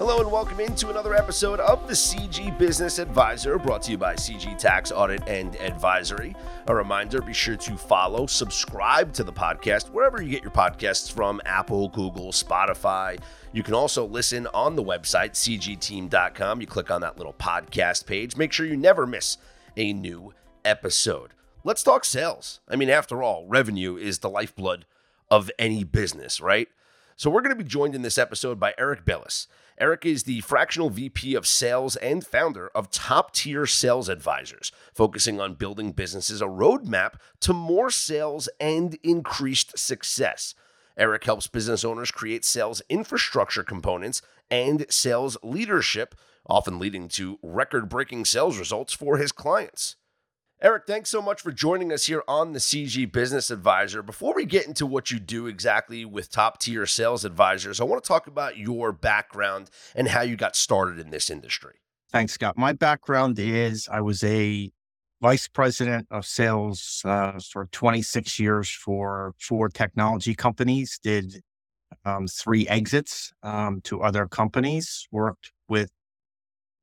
Hello and welcome into another episode of the CG Business Advisor brought to you by CG Tax Audit and Advisory. A reminder be sure to follow, subscribe to the podcast wherever you get your podcasts from Apple, Google, Spotify. You can also listen on the website, cgteam.com. You click on that little podcast page. Make sure you never miss a new episode. Let's talk sales. I mean, after all, revenue is the lifeblood of any business, right? So we're going to be joined in this episode by Eric Balis. Eric is the fractional VP of sales and founder of Top Tier Sales Advisors, focusing on building businesses a roadmap to more sales and increased success. Eric helps business owners create sales infrastructure components and sales leadership, often leading to record breaking sales results for his clients. Eric, thanks so much for joining us here on the CG Business Advisor. Before we get into what you do exactly with top tier sales advisors, I want to talk about your background and how you got started in this industry. Thanks, Scott. My background is I was a vice president of sales uh, for 26 years for four technology companies, did um, three exits um, to other companies, worked with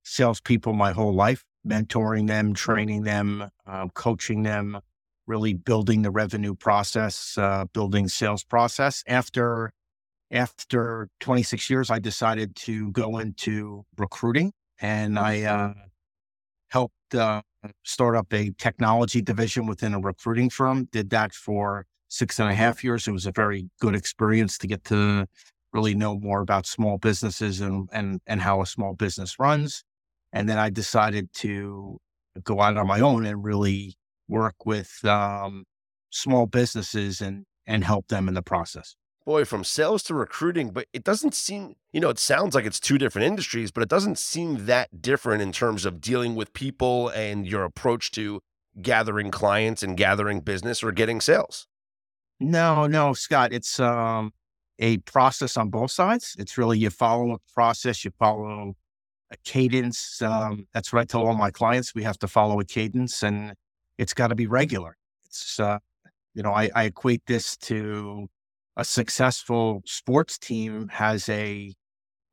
salespeople my whole life mentoring them, training them, uh, coaching them, really building the revenue process, uh, building sales process. After after 26 years, I decided to go into recruiting, and I uh, helped uh, start up a technology division within a recruiting firm. Did that for six and a half years. It was a very good experience to get to really know more about small businesses and and and how a small business runs. And then I decided to go out on my own and really work with um, small businesses and and help them in the process. Boy, from sales to recruiting, but it doesn't seem, you know, it sounds like it's two different industries, but it doesn't seem that different in terms of dealing with people and your approach to gathering clients and gathering business or getting sales. No, no, Scott, it's um, a process on both sides. It's really you follow a process, you follow a cadence. Um, that's what I tell all my clients. We have to follow a cadence and it's got to be regular. It's, uh, you know, I, I equate this to a successful sports team has a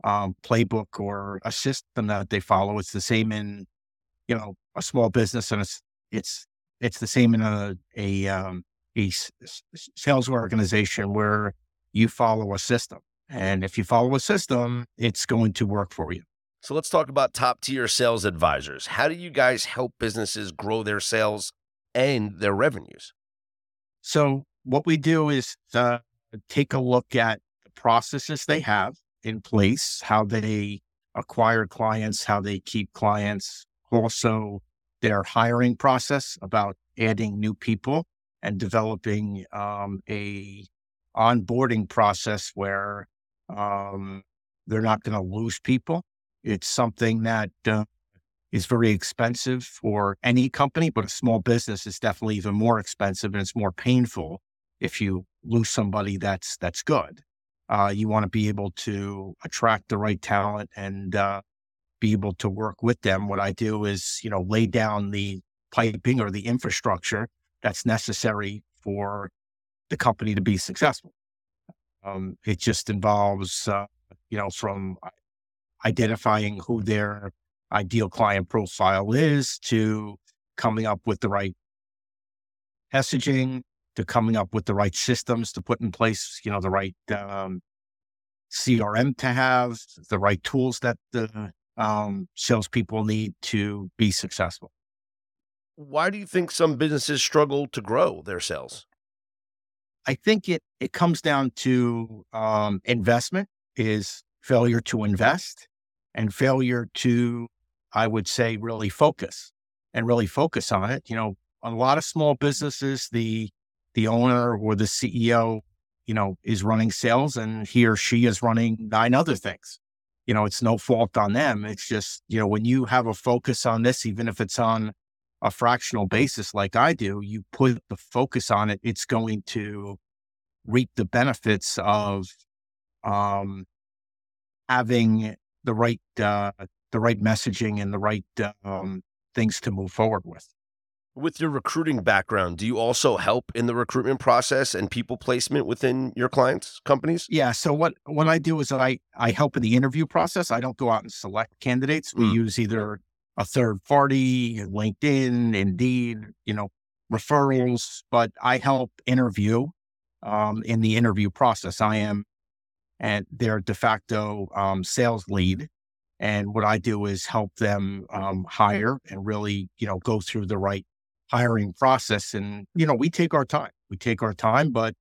um, playbook or a system that they follow. It's the same in, you know, a small business and it's, it's, it's the same in a, a, um, a sales organization where you follow a system. And if you follow a system, it's going to work for you. So let's talk about top tier sales advisors. How do you guys help businesses grow their sales and their revenues? So, what we do is uh, take a look at the processes they have in place, how they acquire clients, how they keep clients, also their hiring process about adding new people and developing um, a onboarding process where um, they're not going to lose people it's something that uh, is very expensive for any company, but a small business is definitely even more expensive and it's more painful if you lose somebody that's that's good. Uh, you want to be able to attract the right talent and uh, be able to work with them. What I do is, you know, lay down the piping or the infrastructure that's necessary for the company to be successful. Um, it just involves, uh, you know, from identifying who their ideal client profile is to coming up with the right messaging to coming up with the right systems to put in place, you know, the right um, CRM to have, the right tools that the um, salespeople need to be successful. Why do you think some businesses struggle to grow their sales? I think it it comes down to um, investment is failure to invest and failure to, I would say, really focus and really focus on it. You know, a lot of small businesses, the the owner or the CEO, you know, is running sales and he or she is running nine other things. You know, it's no fault on them. It's just, you know, when you have a focus on this, even if it's on a fractional basis like I do, you put the focus on it, it's going to reap the benefits of um, having the right uh, the right messaging and the right um, things to move forward with. With your recruiting background, do you also help in the recruitment process and people placement within your clients' companies? Yeah. So what what I do is I I help in the interview process. I don't go out and select candidates. We Mm. use either a third party, LinkedIn, Indeed, you know, referrals, but I help interview um, in the interview process. I am and their de facto um, sales lead. And what I do is help them um, hire and really, you know, go through the right hiring process. And, you know, we take our time. We take our time, but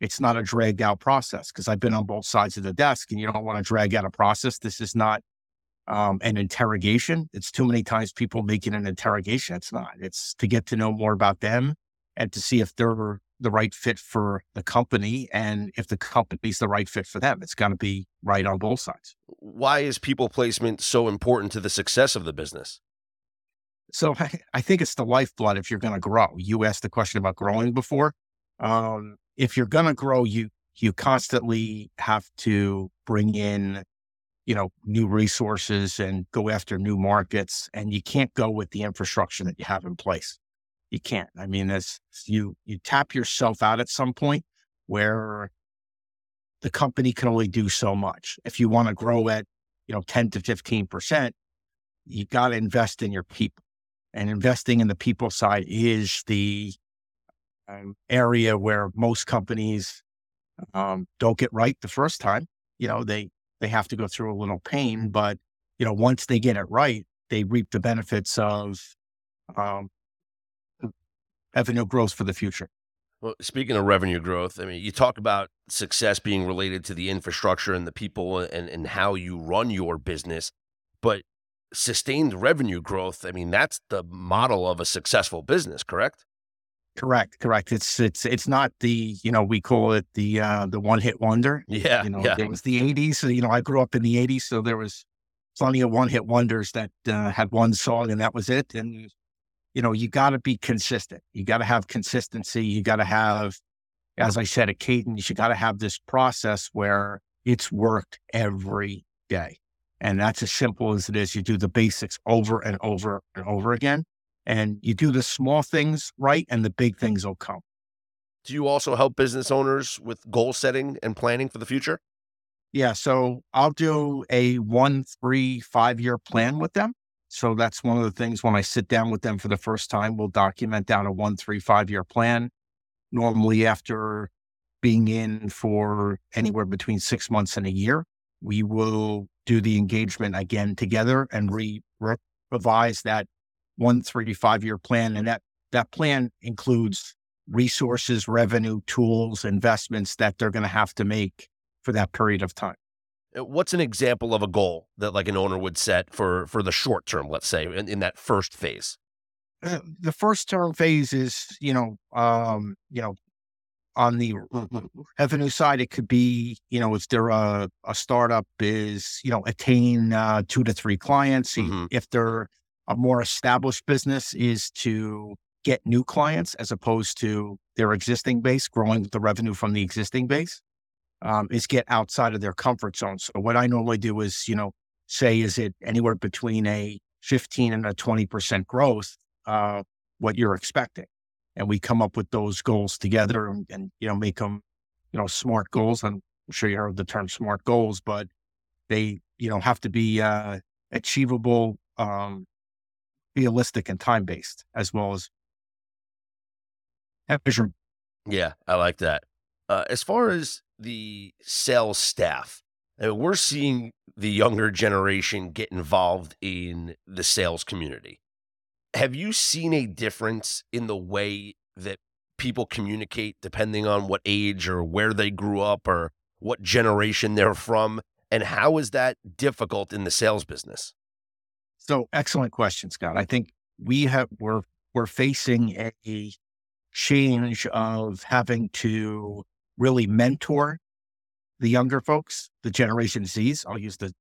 it's not a dragged out process because I've been on both sides of the desk and you don't want to drag out a process. This is not um, an interrogation. It's too many times people make it an interrogation. It's not. It's to get to know more about them and to see if they're the right fit for the company and if the company's the right fit for them. It's got to be right on both sides. Why is people placement so important to the success of the business? So I, I think it's the lifeblood if you're going to grow. You asked the question about growing before. Um, if you're going to grow, you you constantly have to bring in, you know, new resources and go after new markets, and you can't go with the infrastructure that you have in place. You can't. I mean, as you you tap yourself out at some point where the company can only do so much. If you want to grow at, you know, 10 to 15 percent, you got to invest in your people and investing in the people side is the um, area where most companies um, don't get right the first time. You know, they they have to go through a little pain, but you know, once they get it right, they reap the benefits of um, revenue growth for the future. Well, speaking of revenue growth, I mean, you talk about success being related to the infrastructure and the people and, and how you run your business, but sustained revenue growth, I mean, that's the model of a successful business, correct? Correct, correct. It's it's it's not the you know we call it the uh, the one hit wonder. Yeah. You know, yeah. it was the '80s. So, you know, I grew up in the '80s, so there was plenty of one hit wonders that uh, had one song and that was it. And you know, you got to be consistent. You got to have consistency. You got to have, as I said, a cadence. You got to have this process where it's worked every day, and that's as simple as it is. You do the basics over and over and over again, and you do the small things right, and the big mm-hmm. things will come. Do you also help business owners with goal setting and planning for the future? Yeah. So I'll do a one, three, five year plan with them. So that's one of the things when I sit down with them for the first time, we'll document down a one, three, five year plan. Normally, after being in for anywhere between six months and a year, we will do the engagement again together and re, re- revise that one, three, five year plan. And that, that plan includes resources, revenue, tools, investments that they're going to have to make for that period of time. Uh, What's an example of a goal that like an owner would set for for the short term, let's say, in, in that first phase? Uh, the first term phase is, you know, um, you know, on the revenue side, it could be, you know, if they're a, a startup is, you know, attain uh, two to three clients. Mhm. If they're a more established business is to get new clients as opposed to their existing base, growing the revenue from the existing base, um, is get outside of their comfort zone. So what I normally do is, you know, say, is it anywhere between a 15 and a 20% growth, uh, what you're expecting? And we come up with those goals together and, and, you know, make them, you know, smart goals. I'm sure you heard the term smart goals, but they, you know, have to be, uh, achievable, um, realistic and time based as well as measurable. Yeah, I like that. Uh, as far as the sales staff, uh, we're seeing the younger generation get involved in the sales community. Have you seen a difference in the way that people communicate depending on what age or where they grew up or what generation they're from? And how is that difficult in the sales business? So excellent question, Scott. I think we have we're we're facing a change of having to really mentor the younger folks, the Generation Zs. I'll use the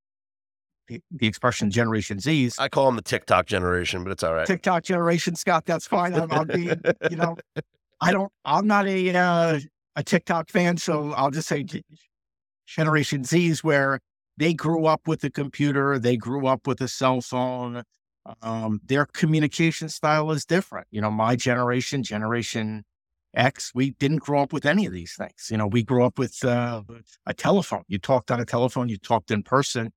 the, the expression Generation Zs. I call them the TikTok generation, but it's all right. TikTok generation, Scott. That's fine. I'm, I'm being, you know, I don't. I'm not a uh, a TikTok fan, so I'll just say Generation Z's, where they grew up with the computer, they grew up with a cell phone. Um, their communication style is different. You know, my generation, Generation X, we didn't grow up with any of these things. You know, we grew up with uh, a telephone. You talked on a telephone, you talked in person.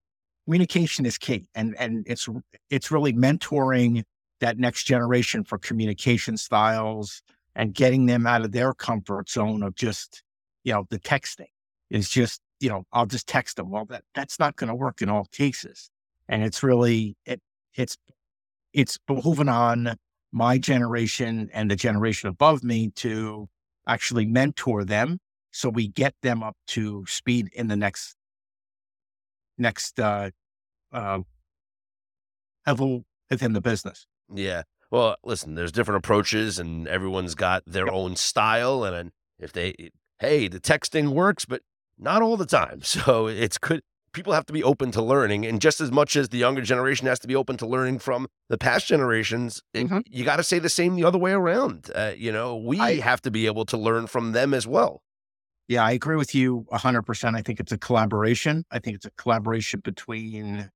Communication is key, and and it's it's really mentoring that next generation for communication styles and getting them out of their comfort zone of just you know the texting is just you know I'll just text them. Well, that that's not going to work in all cases, and it's really it it's it's moving on my generation and the generation above me to actually mentor them so we get them up to speed in the next next uh, uh, level within the business. Yeah. Well, listen, there's different approaches and everyone's got their yep. own style. And if they, hey, the texting works, but not all the time. So it's good people have to be open to learning. And just as much as the younger generation has to be open to learning from the past generations, mm-hmm. it, you got to say the same the other way around. Uh, you know, we I, have to be able to learn from them as well. Yeah, I agree with you 100%. I think it's a collaboration. I think it's a collaboration between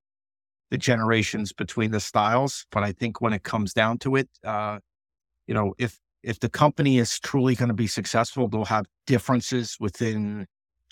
the generations, between the styles. But I think when it comes down to it, uh, you know, if if the company is truly going to be successful, they'll have differences within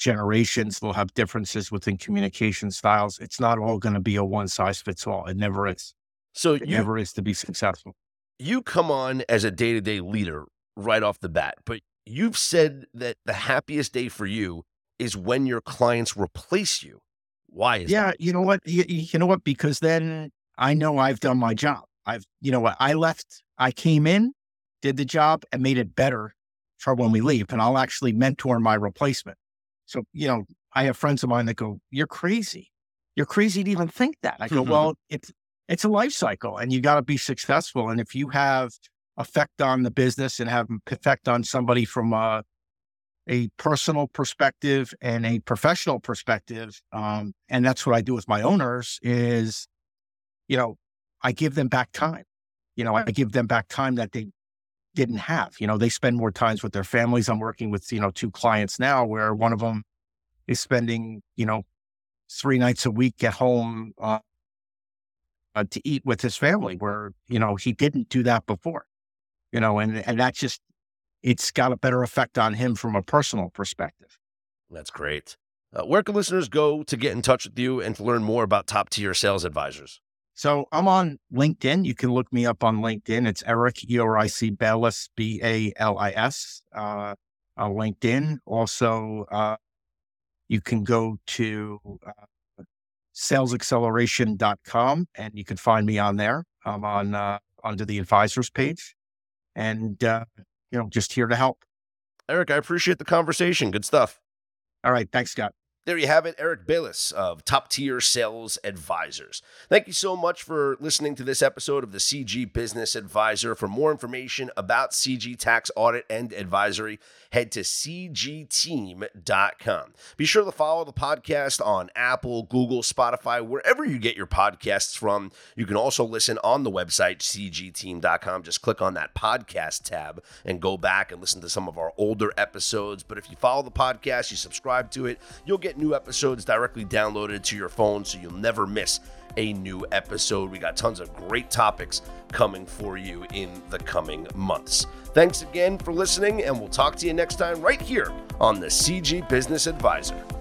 generations will have differences within communication styles. It's not all going to be a one size fits all. It never is. So it you, never is to be successful. You come on as a day to day leader right off the bat, but you've said that the happiest day for you is when your clients replace you. Why is yeah, that? you know what? You, you know what? Because then I know I've done my job. I've, you know what? I left, I came in, did the job, and made it better for when we leave. And I'll actually mentor my replacement. So, you know, I have friends of mine that go, You're crazy. You're crazy to even think that. I go, mm-hmm. Well, it's it's a life cycle and you got to be successful. And if you have effect on the business and have effect on somebody from a, a personal perspective and a professional perspective, um, and that's what I do with my owners is, you know, I give them back time. You know, I give them back time that they didn't have. You know, they spend more times with their families. I'm working with, you know, two clients now where one of them is spending, you know, three nights a week at home uh, uh, to eat with his family, where, you know, he didn't do that before, you know, and, and that just, it's got a better effect on him from a personal perspective. That's great. Uh, where can listeners go to get in touch with you and to learn more about top tier sales advisors? So I'm on LinkedIn. You can look me up on LinkedIn. It's Eric E R I C Balis B A L I S uh, on LinkedIn. Also, uh, you can go to uh, salesacceleration.com and you can find me on there. I'm on uh, under the advisors page, and uh, you know, just here to help. Eric, I appreciate the conversation. Good stuff. All right, thanks, Scott. There you have it, Eric Balis of Top Tier Sales Advisors. Thank you so much for listening to this episode of the CG Business Advisor. For more information about CG Tax Audit and Advisory, head to cgteam.com. Be sure to follow the podcast on Apple, Google, Spotify, wherever you get your podcasts from. You can also listen on the website, cgteam.com. Just click on that podcast tab and go back and listen to some of our older episodes. But if you follow the podcast, you subscribe to it, you'll get new episodes directly downloaded to your phone so you'll never miss a new episode. We got tons of great topics coming for you in the coming months. Thanks again for listening, and we'll talk to you next time right here on the CG Business Advisor.